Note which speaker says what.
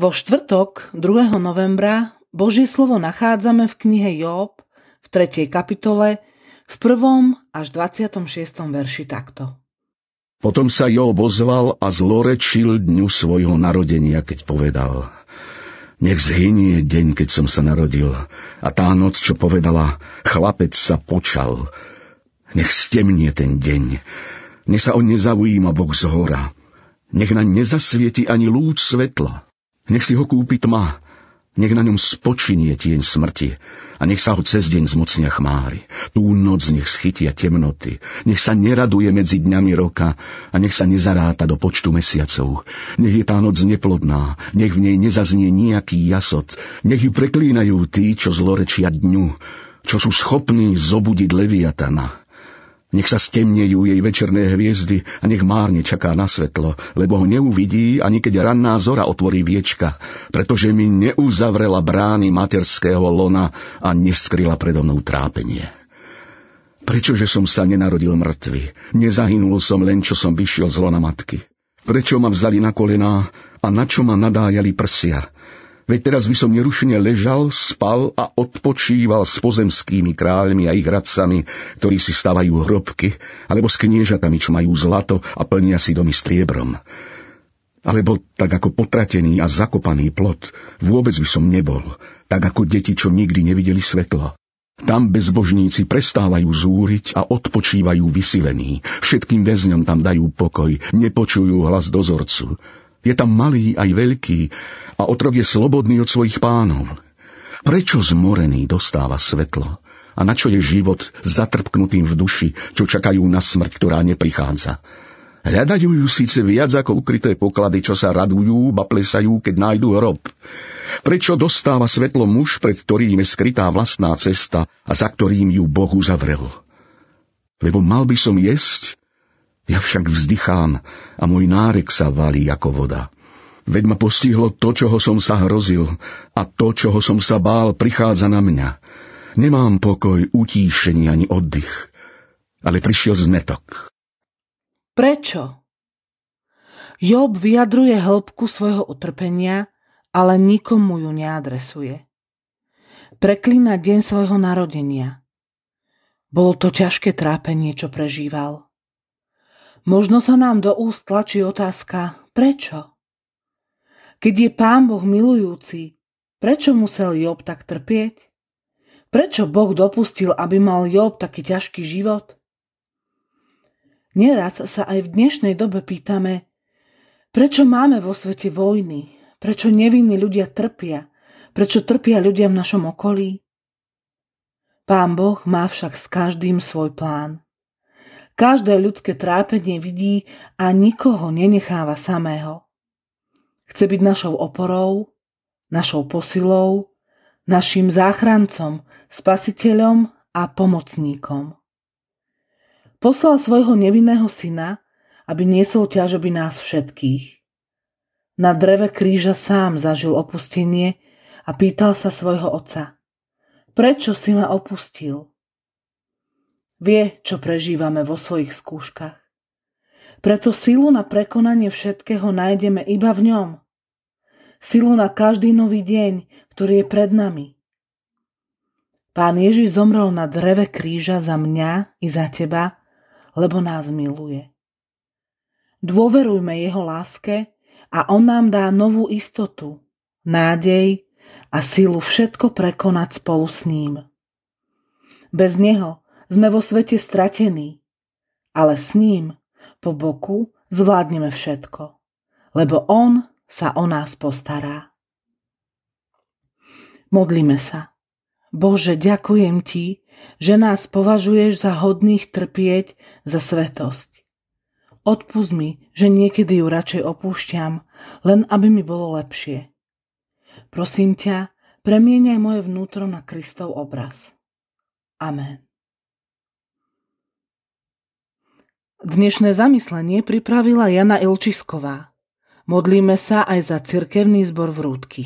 Speaker 1: Vo štvrtok 2. novembra Božie slovo nachádzame v knihe Job v 3. kapitole v 1. až 26. verši takto.
Speaker 2: Potom sa Job ozval a zlorečil dňu svojho narodenia, keď povedal Nech zhynie deň, keď som sa narodil a tá noc, čo povedala, chlapec sa počal. Nech stemnie ten deň, nech sa on nezaujíma Boh z hora, nech naň nezasvieti ani lúč svetla, nech si ho kúpi tma, nech na ňom spočinie tieň smrti. A nech sa ho cez deň zmocnia chmáry. Tú noc nech schytia temnoty, nech sa neraduje medzi dňami roka. A nech sa nezaráta do počtu mesiacov. Nech je tá noc neplodná, nech v nej nezaznie nejaký jasot, nech ju preklínajú tí, čo zlorečia dňu, čo sú schopní zobudiť Leviatana. Nech sa stemnejú jej večerné hviezdy a nech márne čaká na svetlo, lebo ho neuvidí, ani keď ranná zora otvorí viečka, pretože mi neuzavrela brány materského lona a neskryla predo mnou trápenie. Prečože som sa nenarodil mŕtvy? Nezahynul som len, čo som vyšiel z lona matky. Prečo ma vzali na kolená a na čo ma nadájali prsia? Veď teraz by som nerušene ležal, spal a odpočíval s pozemskými kráľmi a ich radcami, ktorí si stavajú hrobky, alebo s kniežatami, čo majú zlato a plnia si domy striebrom. Alebo tak ako potratený a zakopaný plot, vôbec by som nebol, tak ako deti, čo nikdy nevideli svetlo. Tam bezbožníci prestávajú zúriť a odpočívajú vysilení. Všetkým väzňom tam dajú pokoj, nepočujú hlas dozorcu. Je tam malý aj veľký a otrok je slobodný od svojich pánov. Prečo zmorený dostáva svetlo? A na čo je život zatrpknutým v duši, čo čakajú na smrť, ktorá neprichádza? Hľadajú ju síce viac ako ukryté poklady, čo sa radujú, ba plesajú, keď nájdu hrob. Prečo dostáva svetlo muž, pred ktorým je skrytá vlastná cesta a za ktorým ju Boh uzavrel? Lebo mal by som jesť, ja však vzdychám a môj nárek sa valí ako voda. Veď ma postihlo to, čoho som sa hrozil a to, čoho som sa bál, prichádza na mňa. Nemám pokoj, utíšenie ani oddych, ale prišiel zmetok.
Speaker 1: Prečo? Job vyjadruje hĺbku svojho utrpenia, ale nikomu ju neadresuje. Preklína deň svojho narodenia. Bolo to ťažké trápenie, čo prežíval. Možno sa nám do úst tlačí otázka, prečo? Keď je pán Boh milujúci, prečo musel Job tak trpieť? Prečo Boh dopustil, aby mal Job taký ťažký život? Nieraz sa aj v dnešnej dobe pýtame, prečo máme vo svete vojny, prečo nevinní ľudia trpia, prečo trpia ľudia v našom okolí? Pán Boh má však s každým svoj plán. Každé ľudské trápenie vidí a nikoho nenecháva samého. Chce byť našou oporou, našou posilou, našim záchrancom, spasiteľom a pomocníkom. Poslal svojho nevinného syna, aby niesol ťažoby nás všetkých. Na dreve kríža sám zažil opustenie a pýtal sa svojho otca. Prečo si ma opustil? Vie, čo prežívame vo svojich skúškach. Preto silu na prekonanie všetkého nájdeme iba v ňom. Silu na každý nový deň, ktorý je pred nami. Pán Ježiš zomrel na dreve kríža za mňa i za teba, lebo nás miluje. Dôverujme jeho láske a on nám dá novú istotu, nádej a silu všetko prekonať spolu s ním. Bez neho sme vo svete stratení, ale s ním po boku zvládneme všetko, lebo on sa o nás postará. Modlíme sa. Bože, ďakujem Ti, že nás považuješ za hodných trpieť za svetosť. Odpust mi, že niekedy ju radšej opúšťam, len aby mi bolo lepšie. Prosím ťa, premieňaj moje vnútro na Kristov obraz. Amen. Dnešné zamyslenie pripravila Jana Ilčisková. Modlíme sa aj za cirkevný zbor v Rúdky.